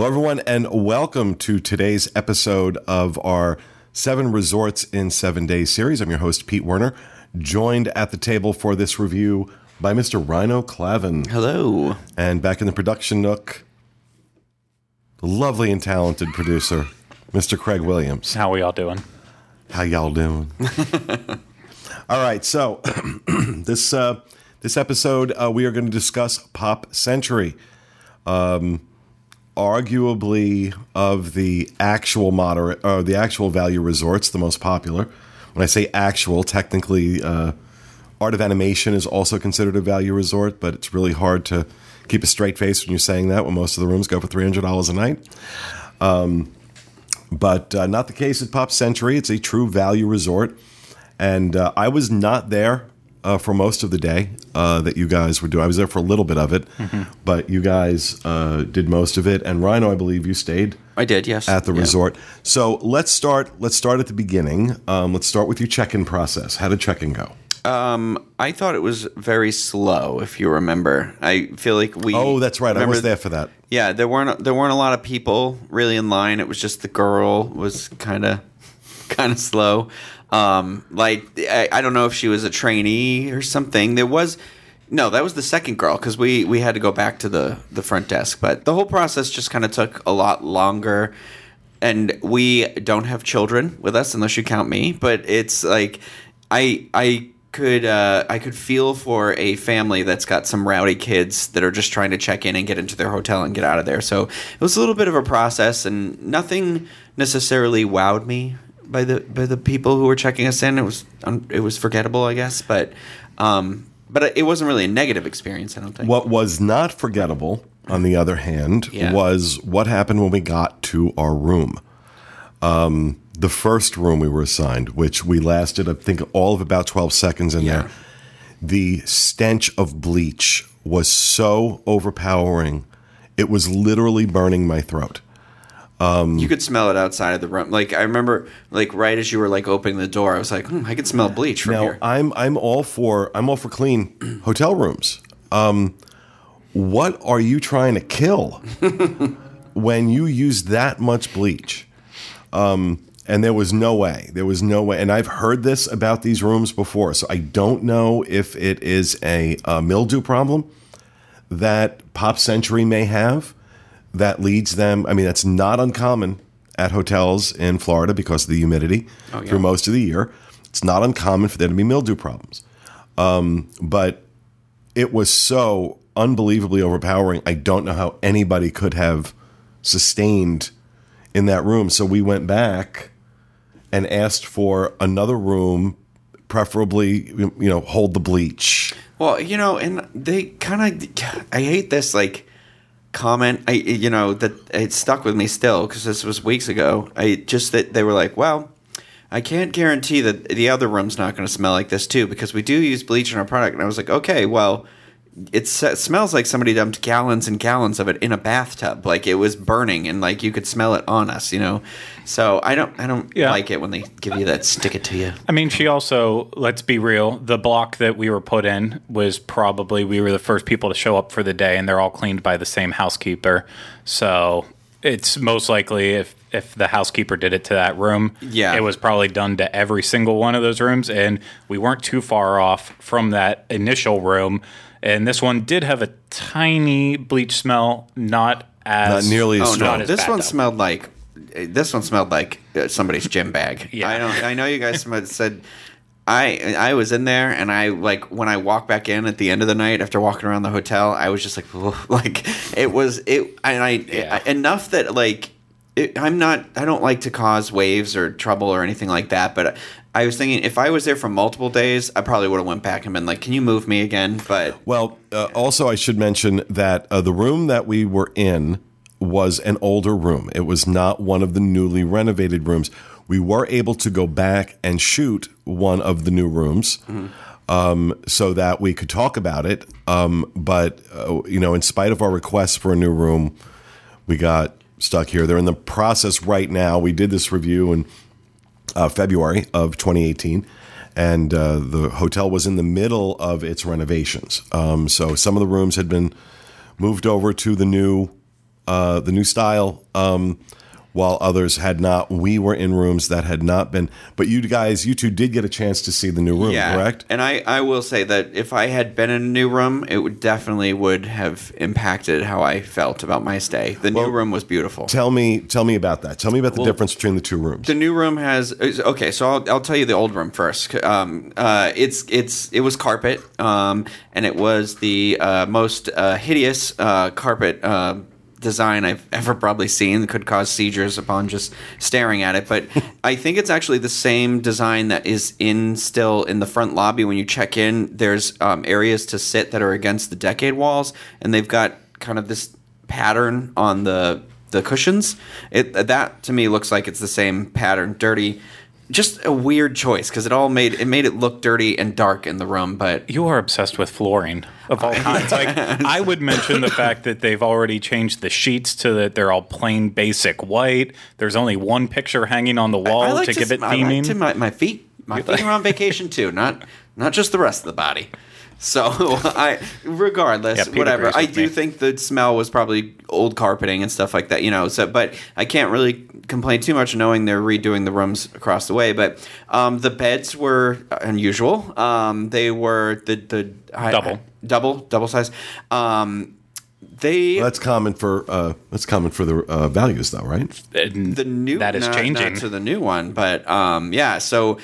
Hello, everyone, and welcome to today's episode of our Seven Resorts in Seven Days series. I'm your host, Pete Werner, joined at the table for this review by Mr. Rhino Clavin. Hello. And back in the production nook, the lovely and talented producer, Mr. Craig Williams. How we all doing? How y'all doing? all right, so this uh, this episode uh, we are going to discuss Pop Century. Um, arguably of the actual moderate or the actual value resorts the most popular. When i say actual technically uh, art of animation is also considered a value resort but it's really hard to keep a straight face when you're saying that when most of the rooms go for $300 a night. Um, but uh, not the case at pop century. It's a true value resort. And uh, i was not there uh, for most of the day uh, that you guys were doing. I was there for a little bit of it, mm-hmm. but you guys uh, did most of it. And Rhino, I believe you stayed. I did, yes, at the yeah. resort. So let's start. Let's start at the beginning. Um, let's start with your check-in process. How did check-in go? Um, I thought it was very slow. If you remember, I feel like we. Oh, that's right. I was there for that. Yeah, there weren't there weren't a lot of people really in line. It was just the girl was kind of kind of slow. Um, like I, I don't know if she was a trainee or something. There was no, that was the second girl because we we had to go back to the the front desk. But the whole process just kind of took a lot longer. And we don't have children with us unless you count me. But it's like I I could uh, I could feel for a family that's got some rowdy kids that are just trying to check in and get into their hotel and get out of there. So it was a little bit of a process, and nothing necessarily wowed me by the by the people who were checking us in. It was it was forgettable, I guess, but um, but it wasn't really a negative experience. I don't think. What was not forgettable, on the other hand, yeah. was what happened when we got to our room. Um, the first room we were assigned, which we lasted, I think, all of about twelve seconds in yeah. there. The stench of bleach was so overpowering; it was literally burning my throat. Um, you could smell it outside of the room. Like I remember, like right as you were like opening the door, I was like, hmm, I can smell bleach from now, here. I'm I'm all for I'm all for clean hotel rooms. Um, what are you trying to kill when you use that much bleach? Um, and there was no way. There was no way. And I've heard this about these rooms before, so I don't know if it is a, a mildew problem that Pop Century may have that leads them. I mean, that's not uncommon at hotels in Florida because of the humidity oh, yeah. through most of the year. It's not uncommon for there to be mildew problems. Um, but it was so unbelievably overpowering. I don't know how anybody could have sustained in that room. So we went back and asked for another room, preferably, you know, hold the bleach. Well, you know, and they kind of, I hate this, like, comment i you know that it stuck with me still because this was weeks ago. I just that they were like well i can't guarantee that the other room's not going to smell like this too because we do use bleach in our product. And i was like okay well it smells like somebody dumped gallons and gallons of it in a bathtub. Like it was burning and like you could smell it on us you know? So i don't i don't yeah. like it when they give you that stick it to you. I mean she also let's be real the block that we were put in was probably we were the first people to show up for the day and they're all cleaned by the same housekeeper. So it's most likely if if the housekeeper did it to that room, yeah, it was probably done to every single one of those rooms, and we weren't too far off from that initial room and this one did have a tiny bleach smell, not as not nearly as oh, strong. No, this one up. smelled like this one smelled like uh, somebody's gym bag. yeah, I don't. I know you guys said. I I was in there and I like when I walked back in at the end of the night after walking around the hotel I was just like like it was it and I yeah. it, enough that like it, I'm not I don't like to cause waves or trouble or anything like that but I was thinking if I was there for multiple days, I probably would have went back and been like, "Can you move me again?" But well, uh, also I should mention that uh, the room that we were in was an older room. It was not one of the newly renovated rooms. We were able to go back and shoot one of the new rooms. Mm-hmm. Um, so that we could talk about it. Um, but uh, you know, in spite of our requests for a new room, we got stuck here. They're in the process right now. We did this review in uh, February of 2018 and uh, the hotel was in the middle of its renovations. Um, so some of the rooms had been moved over to the new uh, the new style, um, while others had not. We were in rooms that had not been. But you guys, you two did get a chance to see the new room, correct? And I, I will say that if I had been in a new room, it would definitely would have impacted how I felt about my stay. The Well, new room was beautiful. Tell me, tell me about that. Tell me about the difference between the two rooms. The new room has okay. So I'll, I'll tell you the old room first. Um, uh, it's it's it was carpet, um, and it was the uh, most uh, hideous uh, carpet uh, design I've ever probably seen. It could cause seizures upon just staring at it. But I think it's actually the same design that is in still in the front lobby when you check in. There's um, areas to sit that are against the decade walls, and they've got kind of this pattern on the the cushions. It that to me looks like it's the same pattern, dirty. Just a weird choice because it all made it made it look dirty and dark in the room. But You are obsessed with flooring of all kinds. Like I would mention the fact that they've already changed the sheets to that they're all plain basic white. There's only one picture hanging on the wall I like to, give it theming. I like to my, my feet. My feet are on vacation too, not not just the rest of the body. So I, regardless, Yeah, whatever. I do me. think the smell was probably old carpeting and stuff like that, you know. So, but I can't really complain too much knowing they're redoing the rooms across the way. But um, the beds were unusual. Um, they were the the I- Double. double, double size. Um, they Well, that's common for uh, that's common for the uh, values, though, right? The new that is not- changing. not to the new one, but um, yeah. So,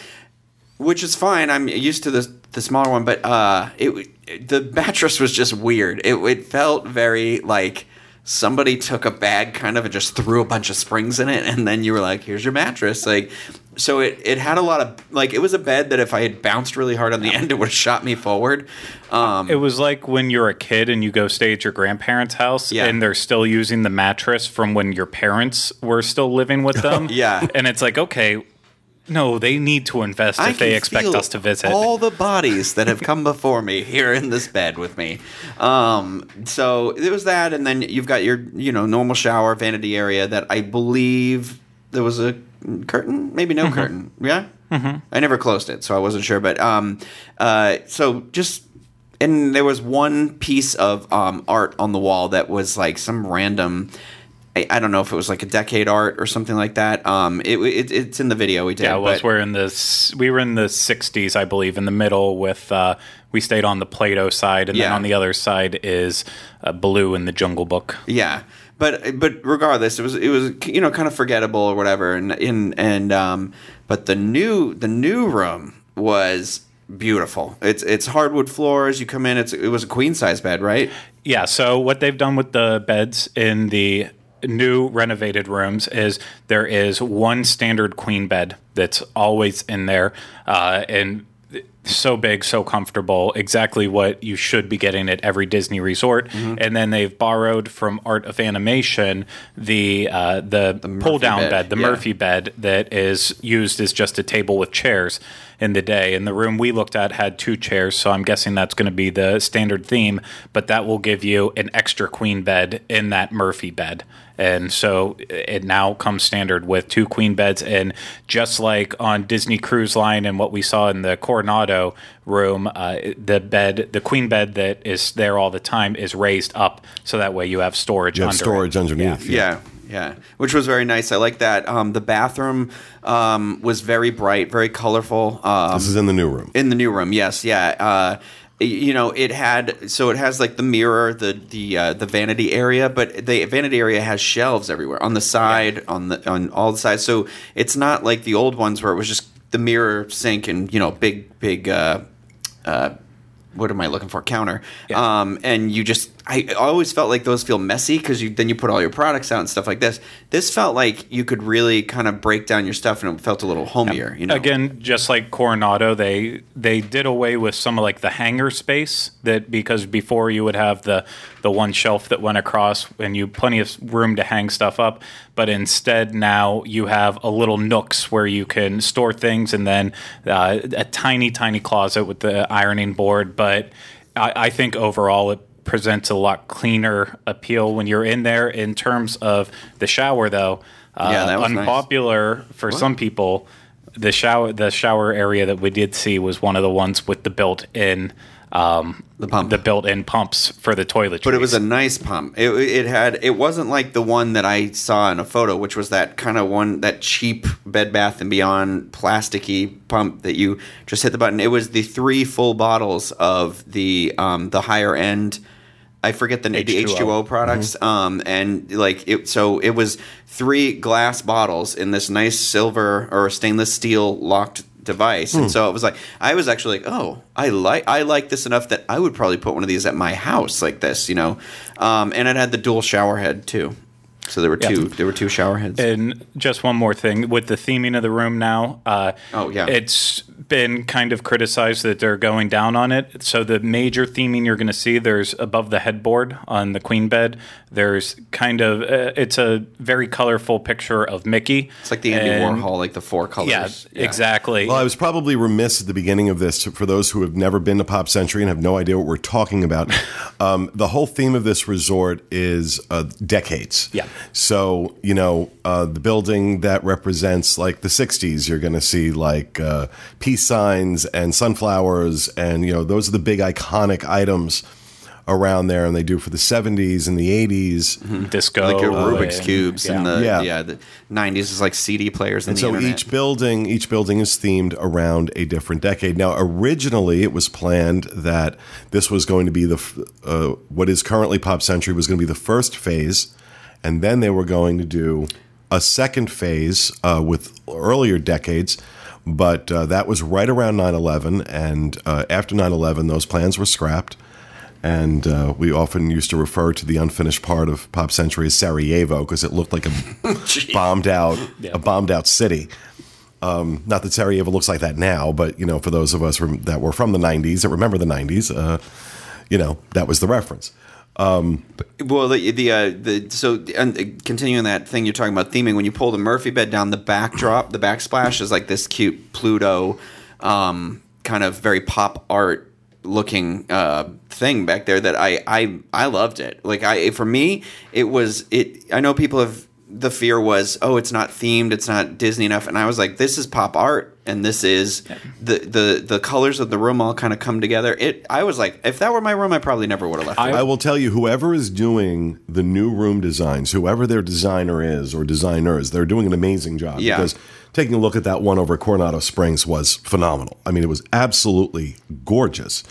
which is fine. I'm used to the the smaller one, but uh, it the mattress was just weird. It it felt very like somebody took a bag kind of and just threw a bunch of springs in it, and then you were like, "Here's your mattress." Like, so it it had a lot of like it was a bed that if I had bounced really hard on the end, it would have shot me forward. Um, It was like when you're a kid and you go stay at your grandparents' house Yeah. and they're still using the mattress from when your parents were still living with them. Yeah. And it's like, okay, no, they need to invest I if they expect us to visit. all the bodies that have come before me here in this bed with me. Um, so there was that, and then you've got your you know normal shower vanity area that I believe there was a curtain, maybe no curtain. Yeah, mm-hmm. I never closed it, so I wasn't sure. But um, uh, so just. And there was one piece of um, art on the wall that was like some random. I, I don't know if it was like a decade art or something like that. Um, it, it, it's in the video we did. yeah, was. We're in the we were in the '60s, I believe, in the middle. With uh, we stayed on the Play-Doh side, and then on the other side is uh, Baloo in the Jungle Book. Yeah, but but regardless, it was it was you know kind of forgettable or whatever, and in and um, but the new the new room was beautiful. It's it's hardwood floors. You come in, it's it was a queen size bed, right? Yeah. So what they've done with the beds in the new renovated rooms is there is one standard queen bed that's always in there, uh, and so big, so comfortable, exactly what you should be getting at every Disney resort. And then they've borrowed from Art of Animation the uh, the, pull down bed, bed, the yeah. Murphy bed that is used as just a table with chairs in the day. And the room we looked at had two chairs, so I'm guessing that's going to be the standard theme. But that will give you an extra queen bed in that Murphy bed. And so it now comes standard with two queen beds. And just like on Disney Cruise Line and what we saw in the Coronado room, uh, the bed, the queen bed that is there all the time, is raised up so that way you have storage. You have under storage it. underneath. Yeah. Yeah, which was very nice. I like that. Um, the bathroom um, was very bright, very colorful. Um, This is in the new room. In the new room, yes, yeah. Uh, y- you know, it had so it has like the mirror, the the uh, the vanity area, but the vanity area has shelves everywhere on the side, on the on all the sides. So it's not like the old ones where it was just the mirror sink and you know big big. Uh, uh, what am I looking for? Counter. Yeah. Um, and you just, I always felt like those feel messy because you then you put all your products out and stuff like this. This felt like you could really kind of break down your stuff and it felt a little homier. You know, Again, just like Coronado, they they did away with some of like the hanger space that because before you would have the the one shelf that went across and you plenty of room to hang stuff up, but instead now you have a little nooks where you can store things and then uh, a tiny tiny closet with the ironing board. But I, I think overall it presents a lot cleaner appeal when you're in there in terms of the shower though. Uh, Yeah, that was nice. unpopular for some people. The shower, the shower area that we did see was one of the ones with the built-in um, The pump. the built-in pumps for the toilet. But it was a nice pump. It, it had. It wasn't like the one that I saw in a photo, which was that kind of one that cheap Bed Bath and Beyond plasticky pump that you just hit the button. It was the three full bottles of the um, the higher end. I forget the, the H2O. H2O products. Um, and like it, so it was three glass bottles in this nice silver or stainless steel locked device. And so it was like I was actually like, oh, I like I like this enough that I would probably put one of these at my house like this, you know. Um, and it had the dual shower head too. So there were Yeah. two there were two shower heads. And just one more thing with the theming of the room now. Uh, Oh, yeah. it's been kind of criticized that they're going down on it. So the major theming you're going to see there's above the headboard on the queen bed. There's kind of uh, it's a very colorful picture of Mickey. it's like the Andy And- Warhol, like the four colors. Yeah, exactly. Well, I was probably remiss at the beginning of this for those who have never been to Pop Century and have no idea what we're talking about. um, the whole theme of this resort is uh, decades. Yeah. So, you know, uh, the building that represents like the 60s, you're going to see like uh, peace signs and sunflowers. And, you know, those are the big iconic items around there. And they do for the 70s and the 80s. disco, Like your Rubik's and- cubes yeah. and the Yeah. yeah. the nineties is like CD players and, And the so internet. each building, each building is themed around a different decade. Now, originally, it was planned that this was going to be the uh, what is currently Pop Century was going to be the first phase, and then they were going to do a second phase uh, with earlier decades. But uh, that was right around 9/11, and uh, after 9/11, those plans were scrapped. And uh, we often used to refer to the unfinished part of Pop Century as Sarajevo because it looked like a bombed out, a bombed out city. Um, not that Sarajevo looks like that now, but you know, for those of us rem- that were from the '90s that remember the '90s, uh, you know, that was the reference. Well, the the, uh, the so and uh, continuing that thing you're talking about theming when you pull the Murphy bed down, the backdrop, the backsplash is like this cute Pluto, um, kind of very pop art looking uh, thing back there that I I I loved it. Like I for me it was it. I know people have the fear was oh it's not themed it's not Disney enough and I was like this is pop art and this is the the the colors of the room all kind of come together. It I was like if that were my room I probably never would have left. it. I will tell you, whoever is doing the new room designs, whoever their designer is or designers, they're doing an amazing job. Yeah. Because taking a look at that one over at Coronado Springs was phenomenal. I mean, it was absolutely gorgeous.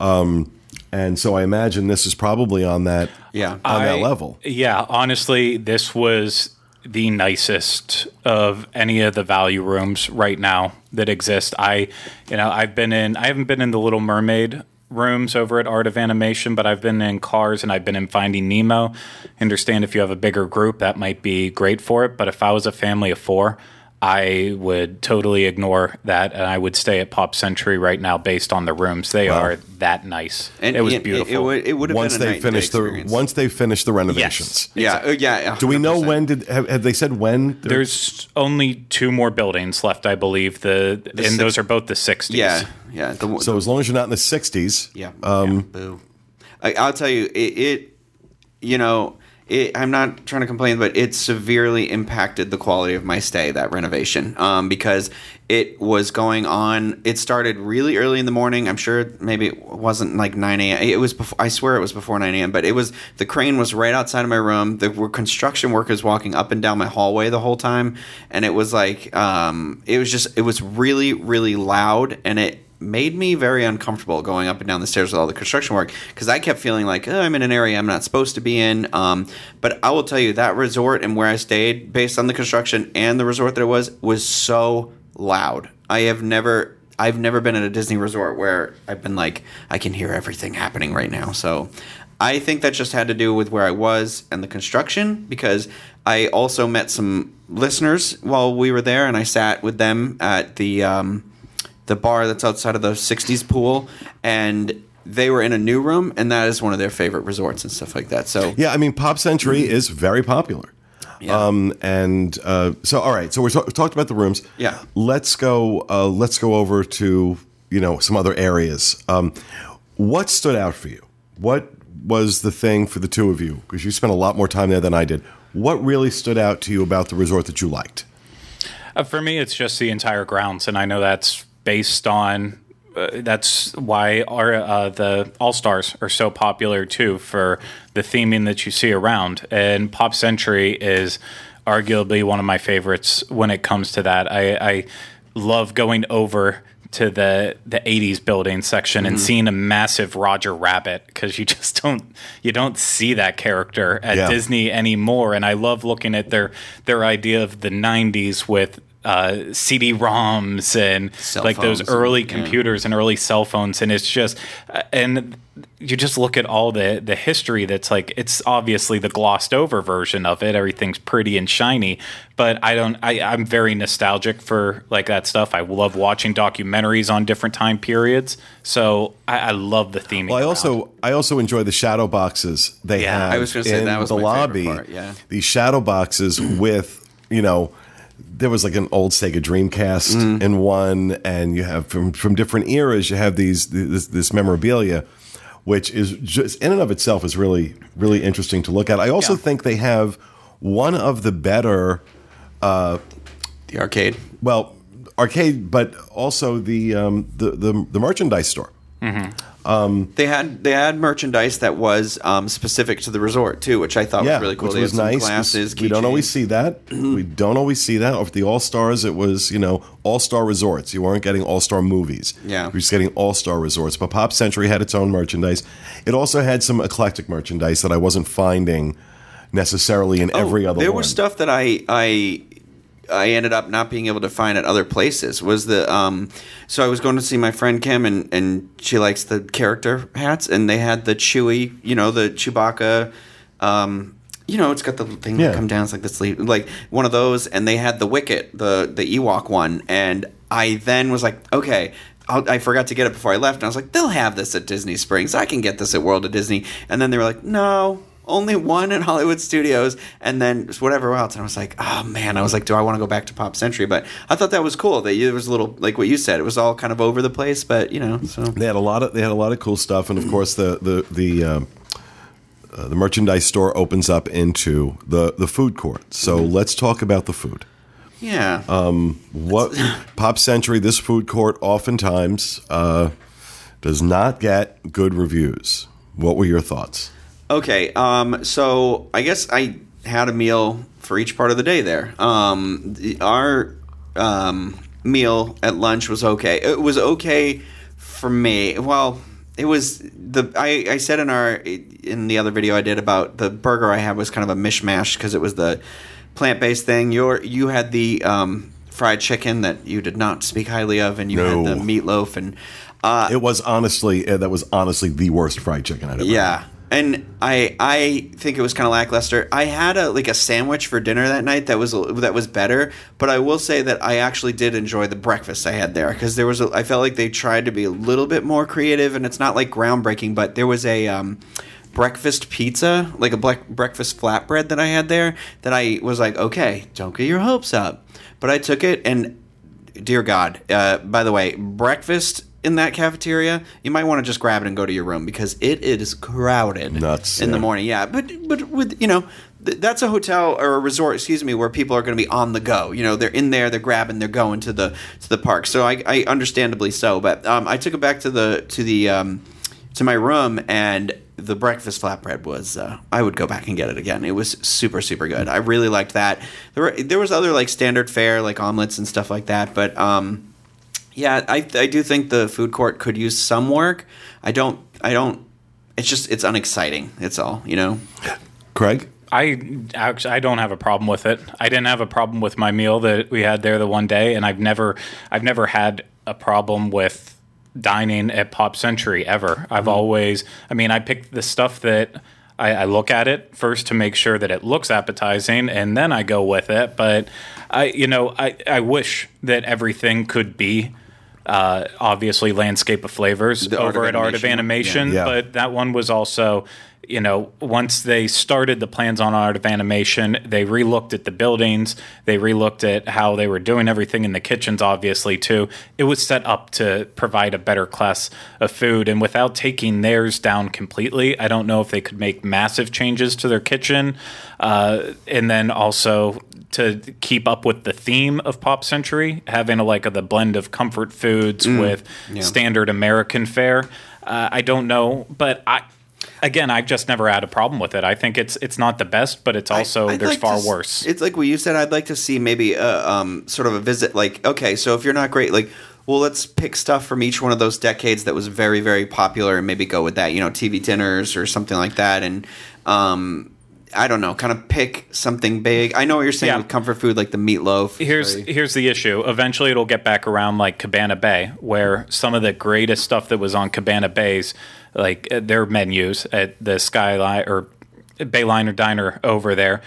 Um, and so I imagine this is probably on that Yeah. on that level. Yeah, honestly, this was the nicest of any of the value rooms right now that exist. I, you know, I've been in. I haven't been in the Little Mermaid rooms over at Art of Animation, but I've been in Cars and I've been in Finding Nemo. Understand if you have a bigger group, that might be great for it. But if I was a family of four. I would totally ignore that, and I would stay at Pop Century right now based on the rooms. They are that nice. And it was It, beautiful. it, would, it would have Once been a they night finish the experience. once they finish the renovations. Yes. yeah, uh, yeah. Do we know when did have, have they said when? There's only two more buildings left, I believe. The, and six- those are both the 60s. Yeah, yeah. The, so as long as you're not in the 60s, yeah. Um, boo. I, I'll tell you, it, it you know, it, I'm not trying to complain, but it severely impacted the quality of my stay. That renovation, um, because it was going on. It started really early in the morning. I'm sure maybe it wasn't like 9 a.m. It was before. I swear it was before 9 a.m. But it was the crane was right outside of my room. There were construction workers walking up and down my hallway the whole time, and it was like, um, it was just, it was really, really loud, and it made me very uncomfortable going up and down the stairs with all the construction work because I kept feeling like oh, I'm in an area I'm not supposed to be in. Um, but I will tell you that resort and where I stayed, based on the construction and the resort that it was, was so loud. I have never. I've never been at a Disney resort where I've been like, I can hear everything happening right now. So I think that just had to do with where I was and the construction because I also met some listeners while we were there and I sat with them at the um, the bar that's outside of the 60s pool and they were in a new room and that is one of their favorite resorts and stuff like that so Yeah, I mean, Pop Century is very popular. Yeah. Um, and uh, so, all right. So we're talk- talked about the rooms. Yeah. Let's go. Uh, let's go over to you know some other areas. Um, what stood out for you? What was the thing for the two of you? Because you spent a lot more time there than I did. What really stood out to you about the resort that you liked? Uh, for me, it's just the entire grounds, and I know that's based on uh, that's why our uh, the All Stars are so popular too for the theming that you see around. And Pop Century is arguably one of my favorites when it comes to that. I, I love going over to the the 80s building section and seeing a massive Roger Rabbit because you just don't you don't see that character at Yeah. Disney anymore and I love looking at their their idea of the 90s with uh, CD-ROMs and Cell like those early and- yeah. computers and early cell phones and it's just uh, and you just look at all the the history that's like it's obviously the glossed over version of it everything's pretty and shiny but i don't I, i'm very nostalgic for like that stuff i love watching documentaries on different time periods so i, I love the theming Well, I also I also enjoy the shadow boxes they Yeah. have I was gonna say in that was the lobby. part, yeah. These shadow boxes with you know there was like an old Sega Dreamcast Mm-hmm. in one, and you have from from different eras. You have these this, this memorabilia, which is just in and of itself is really really interesting to look at. I also Yeah. think they have one of the better The arcade. well arcade, but also the um, the, the the merchandise store. They had they had merchandise that was um, specific to the resort too, which I thought yeah, was really cool. which They was nice. Glasses, we don't always see that. we don't always see that. Of the All Stars, it was you know All Star Resorts. You weren't getting All Star movies. Yeah. you were just getting All Star Resorts. But Pop Century had its own merchandise. It also had some eclectic merchandise that I wasn't finding necessarily in every other. Oh, There one. was stuff that I I I ended up not being able to find at other places. Was the um so I was going to see my friend Kim and and she likes the character hats and they had the Chewy, you know, the Chewbacca um you know, it's got the thing Yeah. that come down. It's like the sleeve, like one of those, and they had the Wicket, the the Ewok one, and I then was like, okay, I'll, I forgot to get it before I left, and I was like, they'll have this at Disney Springs. I can get this at World of Disney, and then they were like, no, only one in Hollywood Studios, and then whatever else, and I was like, oh man, I was like, do I want to go back to Pop Century? But I thought that was cool. That it was a little like what you said. It was all kind of over the place, but you know, so They had a lot of they had a lot of cool stuff, and of course the the the um, uh, the merchandise store opens up into the the food court. So Mm-hmm. let's talk about the food. yeah. Um, What Pop Century, this food court, oftentimes uh, does not get good reviews. What were your thoughts? Okay, um, so I guess I had a meal for each part of the day there. Um, the, our um, meal at lunch was okay. It was okay for me. Well, it was the I, I said in our in the other video I did about the burger I had was kind of a mishmash because it was the plant based thing. Your you had the um, fried chicken that you did not speak highly of, and you No. had the meatloaf and. Uh, It was honestly uh, that was honestly the worst fried chicken I'd ever. yeah. had. And I I think it was kind of lackluster. I had a like a sandwich for dinner that night that was that was better, but I will say that I actually did enjoy the breakfast I had there because there was a, I felt like they tried to be a little bit more creative and it's not like groundbreaking, but there was a um, breakfast pizza, like a black breakfast flatbread that I had there that I was like, okay, don't get your hopes up. But I took it and dear God, uh, by the way, breakfast in that cafeteria, you might want to just grab it and go to your room because it is crowded Nuts, in the morning. Yeah, but but with you know. th- That's a hotel or a resort, excuse me, where people are going to be on the go. You know, they're in there, they're grabbing, they're going to the to the park. So I, I understandably so. But um, I took it back to the to the um, to my room, and the breakfast flatbread was. Uh, I would go back and get it again. It was super super good. I really liked that. There were there was other like standard fare like omelets and stuff like that, but um, yeah, I I do think the food court could use some work. I don't I don't. It's just it's unexciting. It's all you know. Craig. I actually I don't have a problem with it. I didn't have a problem with my meal that we had there the one day, and I've never I've never had a problem with dining at Pop Century ever. I've mm-hmm. always I mean I pick the stuff that I, I look at it first to make sure that it looks appetizing, and then I go with it. But I you know I I wish that everything could be. Uh, obviously, landscape of flavors The Art over of at Art of Animation, Animation, yeah. Yeah. but that one was also you know once they started the plans on art of animation they relooked at the buildings they relooked at how they were doing everything in the kitchens obviously too it was set up to provide a better class of food and without taking theirs down completely i don't know if they could make massive changes to their kitchen uh, and then also to keep up with the theme of Pop Century, having a, like a, the blend of comfort foods with standard American fare. Uh, I don't know, but I. Again, I've just never had a problem with it. I think it's it's not the best, but it's also I'd there's like far to worse. It's like what you said. I'd like to see maybe a, um, sort of a visit. Like, okay, so if you're not great, like, well, let's pick stuff from each one of those decades that was very, very popular, and maybe go with that. You know, TV dinners or something like that, and um, I don't know, kind of pick something big. I know what you're saying Yeah. with comfort food, like the meatloaf. here's Very- here's the issue. Eventually, it'll get back around like Cabana Bay, where some of the greatest stuff that was on Cabana Bay's, like uh, their menus at the Skyline or Bayliner Diner over there,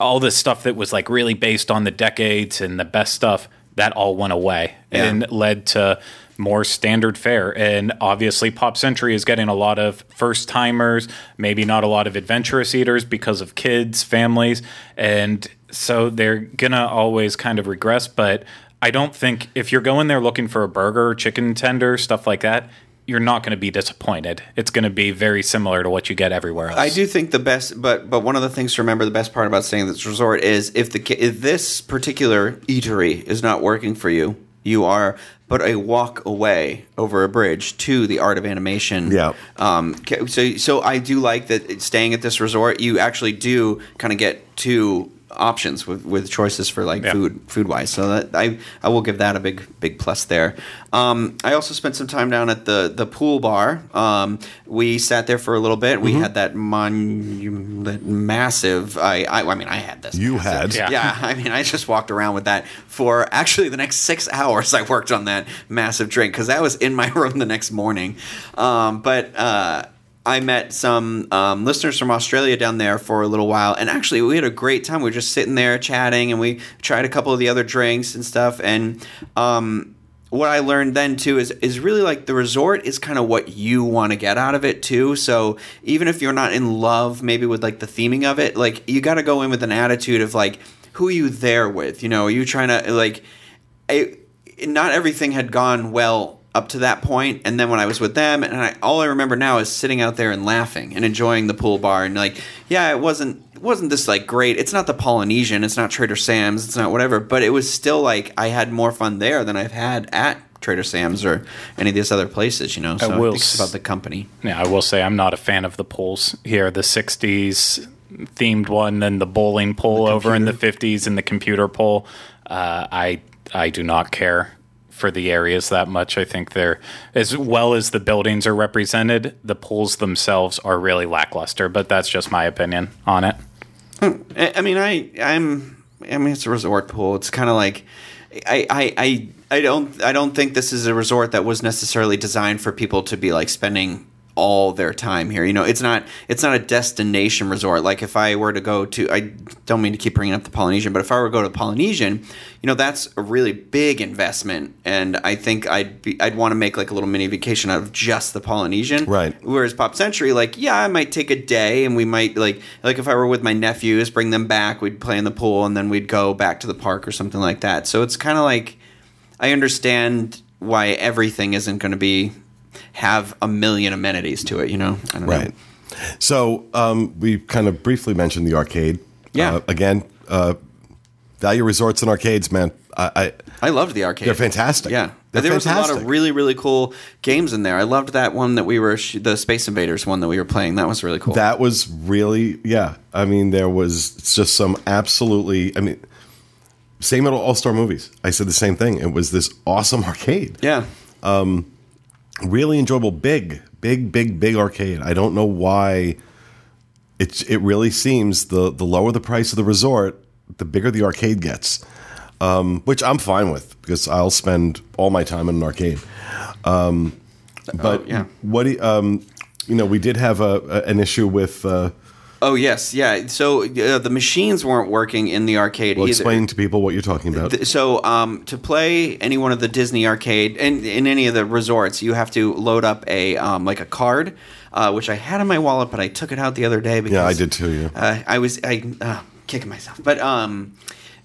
all this stuff that was like really based on the decades and the best stuff that all went away Yeah. and led to more standard fare. And obviously pop century is getting a lot of first timers maybe not a lot of adventurous eaters because of kids families. And so they're gonna always kind of regress. But i don't think if you're going there looking for a burger chicken tender stuff like that you're not going to be disappointed. It's going to be very similar to what you get everywhere else. I do think the best, but but one of the things to remember, the best part about staying at this resort is if the if this particular eatery is not working for you, you are but a walk away over a bridge to the art of animation. Yeah. Um. So so I do like that staying at this resort, you actually do kind of get two options with, with choices for like Yeah. food food wise. So that I I will give that a big big plus there. Um, I also spent some time down at the the pool bar. Um, we sat there for a little bit. Mm-hmm. We had that mon that massive. I, I I mean I had this. You massive- had. Yeah. yeah. I mean I just walked around with that for actually the next six hours. I worked on that massive drink because that was in my room the next morning. Um, but. Uh, I met some um, listeners from Australia down there for a little while, and actually we had a great time. We were just sitting there chatting, and we tried a couple of the other drinks and stuff. And um, what I learned then too is is really like the resort is kind of what you want to get out of it too. So even if you're not in love, maybe with like the theming of it, like you got to go in with an attitude of like, who are you there with? You know, are you trying to like, I, not everything had gone well up to that point and then when i was with them and I, all i remember now is sitting out there and laughing and enjoying the pool bar and like yeah it wasn't it wasn't this like great it's not the polynesian it's not trader sam's it's not whatever but it was still like i had more fun there than i've had at trader sam's or any of these other places you know so i, will it's about the company Yeah, I will say I'm not a fan of the pools here. The '60s themed one, and the bowling pool over in the '50s, and the computer pool. Uh, I I do not care for the areas that much. I think they're as well as the buildings are represented. The pools themselves are really lackluster, but that's just my opinion on it. Hmm. I, I mean, I I'm I mean, it's a resort pool. It's kind of like I, I I I don't I don't think this is a resort that was necessarily designed for people to be like spending all their time here. You know, it's not it's not a destination resort. Like if I were to go to I don't mean to keep bringing up the Polynesian, but if I were to go to Polynesian, you know, that's a really big investment and I think I'd be I'd want to make like a little mini vacation out of just the Polynesian. Right. Whereas Pop Century, like, yeah, I might take a day and we might like like if I were with my nephews, bring them back, we'd play in the pool and then we'd go back to the park or something like that. So it's kind of like I understand why everything isn't going to be have a million amenities to it, you know. I don't know. Right. So um, we kind of briefly mentioned the arcade. Yeah. Uh, again, uh, value resorts and arcades, man. I, I I loved the arcade. They're fantastic. Yeah, They're there was a lot of really really cool games in there. I loved that one that we were sh- the Space Invaders one that we were playing. That was really cool. that was really yeah. I mean, there was just some absolutely. I mean, same at All Star Movies. I said the same thing. It was this awesome arcade. yeah. Really enjoyable big big big big arcade. I don't know why. It it really seems the the lower the price of the resort the bigger the arcade gets um, which i'm fine with because i'll spend all my time in an arcade. Um, but Oh, yeah. what do you, um, you know we did have a, a an issue with uh, Oh yes, yeah. So uh, the machines weren't working in the arcade well, either. explain to people what you're talking about Th- So um, to play any one of the Disney arcade and in any of the resorts, you have to load up a um, like a card, uh, which I had in my wallet, but I took it out the other day because yeah i did too yeah Uh, I was I uh, kicking myself, but um,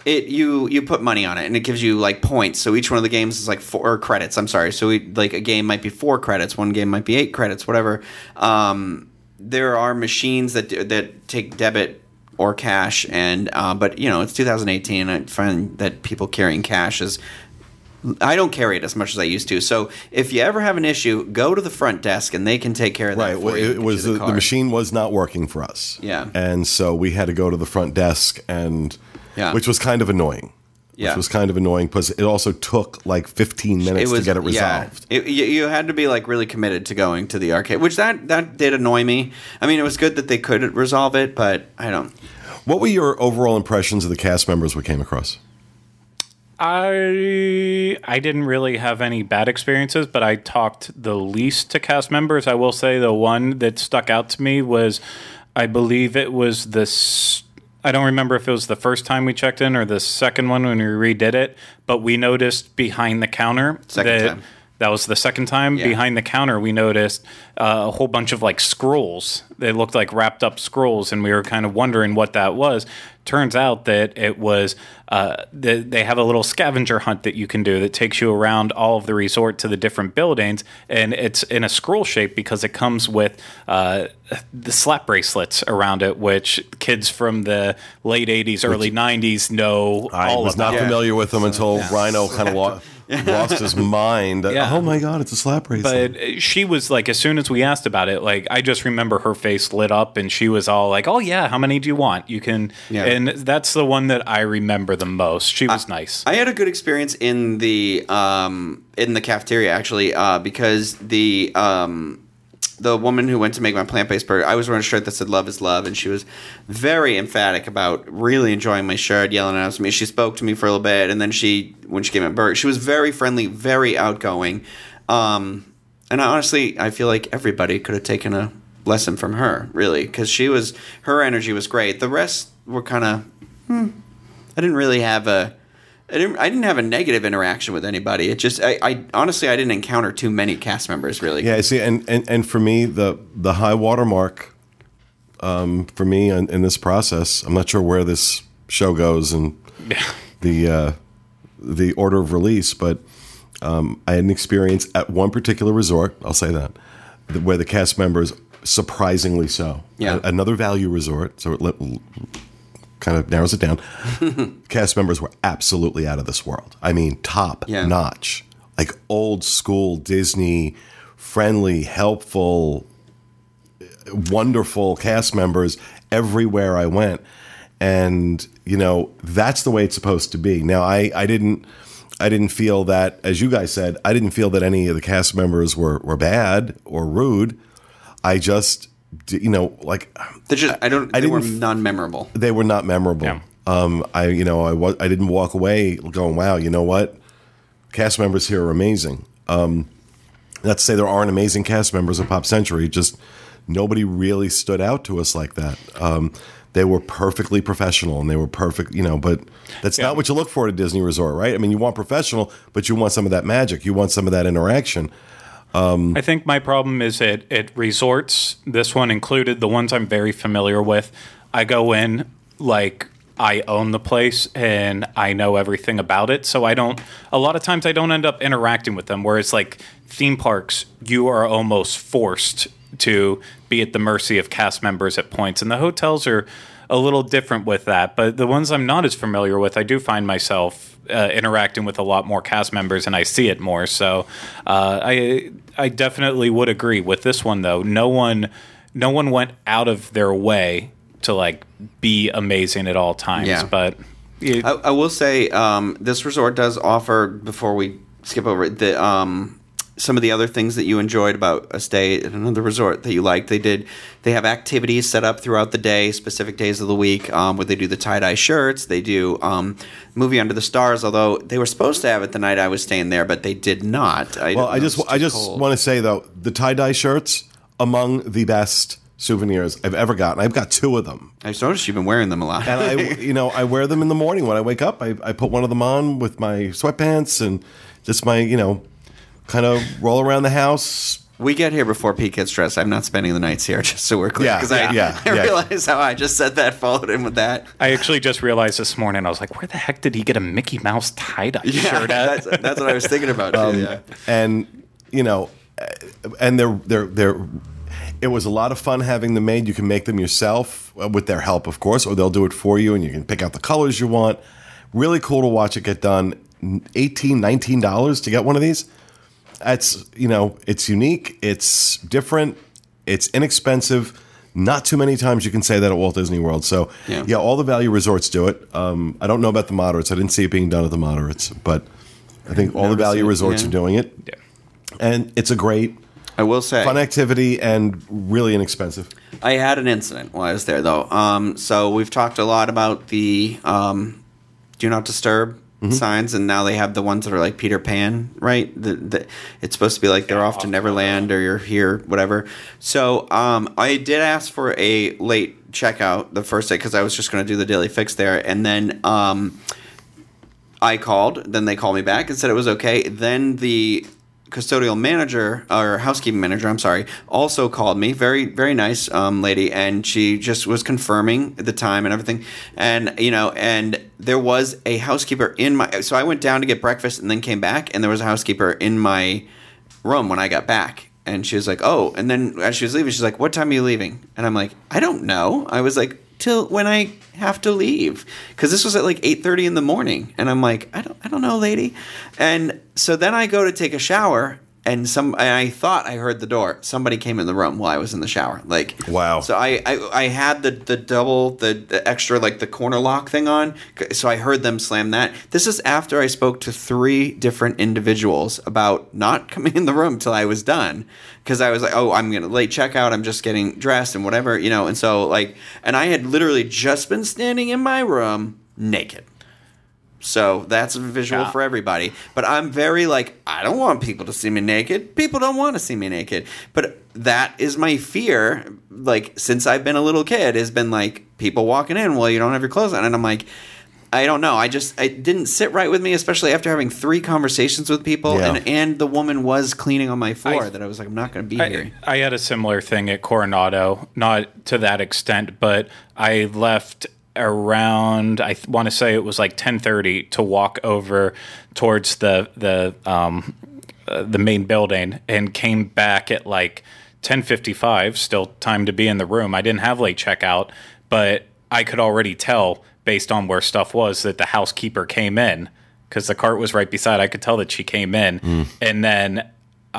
it you you put money on it and it gives you like points. So each one of the games is like four credits. I'm sorry. So we, like a game might be four credits, one game might be eight credits, whatever. Um, there are machines that that take debit or cash. And uh, but you know, it's 2018. I find that people carrying cash is. I don't carry it as much as I used to. So if you ever have an issue, go to the front desk and they can take care of that. Right. for Well, you, it was the, the machine was not working for us. Yeah. And so we had to go to the front desk and Yeah. which was kind of annoying. Yeah. Which was kind of annoying because it also took like 15 minutes to get it yeah. resolved. It, you, you had to be like really committed to going to the arcade, which that that did annoy me. I mean, it was good that they could resolve it, but I don't. What were your overall impressions of the cast members we came across? I I didn't really have any bad experiences, but I talked the least to cast members. I will say the one that stuck out to me was, I believe it was this. I don't remember if it was the first time we checked in or the second one when we redid it, but we noticed behind the counter Second that time. That was the second time Yeah. behind the counter we noticed uh, a whole bunch of like scrolls. They looked like wrapped up scrolls and we were kind of wondering what that was. Turns out that it was uh, they, they have a little scavenger hunt that you can do that takes you around all of the resort to the different buildings and it's in a scroll shape because it comes with uh, the slap bracelets around it which kids from the late 80s early 90s know I all was about. not familiar with them until Rhino kind of lo- lost his mind. Yeah. Oh my god, it's a slap bracelet. But she was like, as soon as we asked about it, like I just remember her face lit up, and she was all like, "Oh yeah, how many do you want? You can." Yeah. And that's the one that I remember the most. She was nice. I had a good experience in the um, in the cafeteria actually uh, because the um, the woman who went to make my plant based burger, I was wearing a shirt that said "Love is love," and she was very emphatic about really enjoying my shirt, yelling at me. She spoke to me for a little bit, and then she when she gave me a burger, she was very friendly, very outgoing. Um, and I honestly, I feel like everybody could have taken a lesson from her, really, because she was her energy was great. The rest were kind of I didn't really have a I didn't, I didn't have a negative interaction with anybody. It just I, I honestly I didn't encounter too many cast members really. Yeah, see, and, and, and for me, the the high watermark um, for me in, in this process, I'm not sure where this show goes and the uh, the order of release, but um, I had an experience at one particular resort. I'll say that where the cast members surprisingly so. Yeah. A- another value resort, so kind of narrows it down. cast members were absolutely out of this world. I mean, top Yeah. notch, like old school Disney, friendly, helpful, wonderful cast members everywhere I went. And, you know, that's the way it's supposed to be. Now I, I didn't I didn't feel that, as you guys said, I didn't feel that any of the cast members were, were bad or rude. I just you know, like They just I don't I they were didn't non memorable. they were not memorable. Yeah. Um, I you know I was I didn't walk away going wow you know what cast members here are amazing. Um, not to say there aren't amazing cast members of Pop Century, just nobody really stood out to us like that. Um, they were perfectly professional and they were perfect, you know. But that's Yeah. not what you look for at a Disney resort, right? I mean, you want professional, but you want some of that magic. You want some of that interaction. Um, I think my problem is at, at resorts, this one included, the ones I'm very familiar with. I go in like I own the place and I know everything about it. So I don't, a lot of times I don't end up interacting with them. Whereas like theme parks, you are almost forced to be at the mercy of cast members at points. And the hotels are a little different with that. But the ones I'm not as familiar with, I do find myself uh, interacting with a lot more cast members, and I see it more. So uh, I I definitely would agree with this one though. No one no one went out of their way to like be amazing at all times. Yeah. But it, I, I will say um, this resort does offer before we skip over it the um, some of the other things that you enjoyed about a stay at another resort that you liked. They did they have activities set up throughout the day, specific days of the week, um, where they do the tie dye shirts. They do um, movie under the stars. Although they were supposed to have it the night I was staying there, but they did not. I Well, I just I just cold. want to say though, the tie dye shirts among the best souvenirs I've ever gotten. I've got two of them, I've noticed you've been wearing them a lot. and I you know I wear them in the morning when I wake up. I, I put one of them on with my sweatpants and just my you know kind of roll around the house. We get here before Pete gets dressed. I'm not spending the nights here, just so we're clear. Yeah, Because I, yeah, I yeah. realize how I just said that, followed in with that. I actually just realized this morning. I was like, where the heck did he get a Mickey Mouse tie dye Yeah, shirt at? that's, that's what I was thinking about too. Um, yeah. and you know, uh, and they're they're they're. It was a lot of fun having them made. You can make them yourself uh, with their help, of course, or they'll do it for you, and you can pick out the colors you want. Really cool to watch it get done. 18 $19 to get one of these. That's, you know, it's unique, it's different, it's inexpensive. Not too many times you can say that at Walt Disney World. So, yeah, Yeah. all the value resorts do it. Um, I don't know about the moderates. I didn't see it being done at the moderates, but I think all the value resorts yeah. are doing it. Yeah. And it's a great, I will say, fun activity and really inexpensive. I had an incident while I was there, though. Um, so we've talked a lot about the um, "Do Not Disturb" Mm-hmm. signs, and now they have the ones that are like Peter Pan, right? The, the, it's supposed to be like they're Yeah, off to off to Neverland or you're here, whatever. So um, I did ask for a late checkout the first day because I was just going to do the daily fix there, and then. Um, I called, then they called me back and said it was okay. Then the custodial manager or housekeeping manager, I'm sorry, also called me. Very very nice um, lady, and she just was confirming the time and everything. And you know, and there was a housekeeper in my. So I went down to get breakfast and then came back, and there was a housekeeper in my room when I got back. And she was like, "Oh," and then as she was leaving, she's like, "What time are you leaving?" And I'm like, "I don't know." I was like, "Till when I have to leave," because this was at like 8:30 in the morning, and I'm like, "I don't, I don't know, lady." And so then I go to take a shower, and some, and I thought I heard the door. Somebody came in the room while I was in the shower. Like, Wow. So I, I, I had the the double, the, the extra like the corner lock thing on, so I heard them slam that. This is after I spoke to three different individuals about not coming in the room till I was done, because I was like, oh, I'm gonna late checkout. I'm just getting dressed and whatever, you know. And so like, and I had literally just been standing in my room naked. So that's a visual Yeah. for everybody. But I'm very like, I don't want people to see me naked. People don't want to see me naked. But that is my fear. Like, since I've been a little kid, has been like people walking in, well, you don't have your clothes on. And I'm like, I don't know. I just, it didn't sit right with me, especially after having three conversations with people. Yeah. And, and the woman was cleaning on my floor I- that I was like, I'm not going to be here. I, I had a similar thing at Coronado, not to that extent, but I left around I want to say it was like 10:30 to walk over towards the the um uh, the main building and came back at like 10:55 still time to be in the room. I didn't have late checkout, but I could already tell based on where stuff was that the housekeeper came in cuz the cart was right beside. I could tell that she came in and then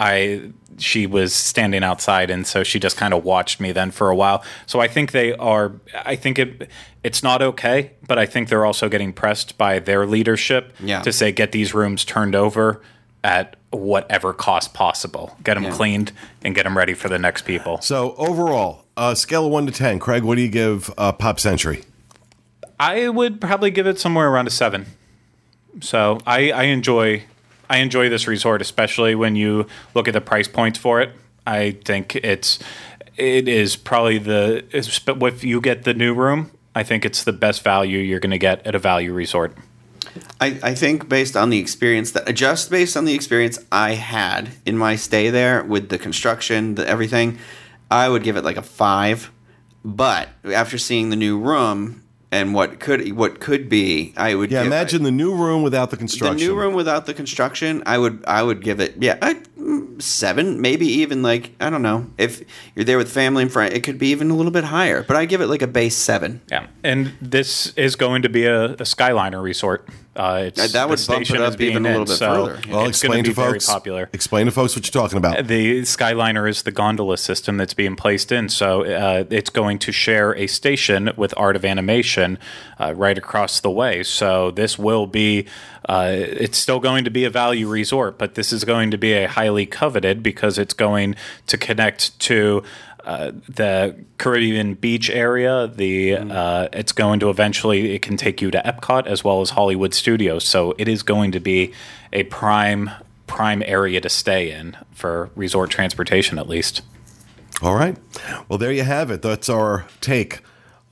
I she was standing outside and so she just kind of watched me then for a while. So I think they are I think it it's not okay, but I think they're also getting pressed by their leadership Yeah. to say get these rooms turned over at whatever cost possible. Get them Yeah. cleaned and get them ready for the next people. So, overall, uh, scale of 1 to 10, Craig, what do you give uh, Pop Century? I would probably give it somewhere around a 7. So, I I enjoy I enjoy this resort especially when you look at the price points for it. I think it's it is probably the if you get the new room, I think it's the best value you're going to get at a value resort. I, I think based on the experience that just based on the experience I had in my stay there with the construction, the everything, I would give it like a five. But after seeing the new room and what could what could be, I would Yeah, give- imagine the new room without the construction. the new room without the construction. I would I would give it yeah I, mm, seven maybe even like I don't know if you're there with family and friends it could be even a little bit higher. But I give it like a base seven. Yeah, and this is going to be a, a Skyliner resort. Uh, it's, that would the bump it up is being even a little in, bit so further. Well, it's going explain to be to very folks. popular. Explain to folks what you're talking about. The Skyliner is the gondola system that's being placed in, so uh, it's going to share a station with Art of Animation uh, right across the way. So this will be, uh, it's still going to be a value resort, but this is going to be a highly coveted because it's going to connect to. Uh, the Caribbean beach area. The uh, it's going to eventually it can take you to Epcot as well as Hollywood Studios. So it is going to be a prime prime area to stay in for resort transportation at least. All right. Well, there you have it. That's our take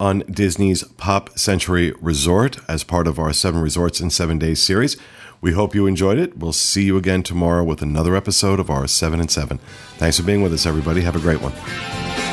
on Disney's Pop Century Resort as part of our Seven Resorts in Seven Days series. We hope you enjoyed it. We'll see you again tomorrow with another episode of our Seven and Seven. Thanks for being with us, everybody. Have a great one.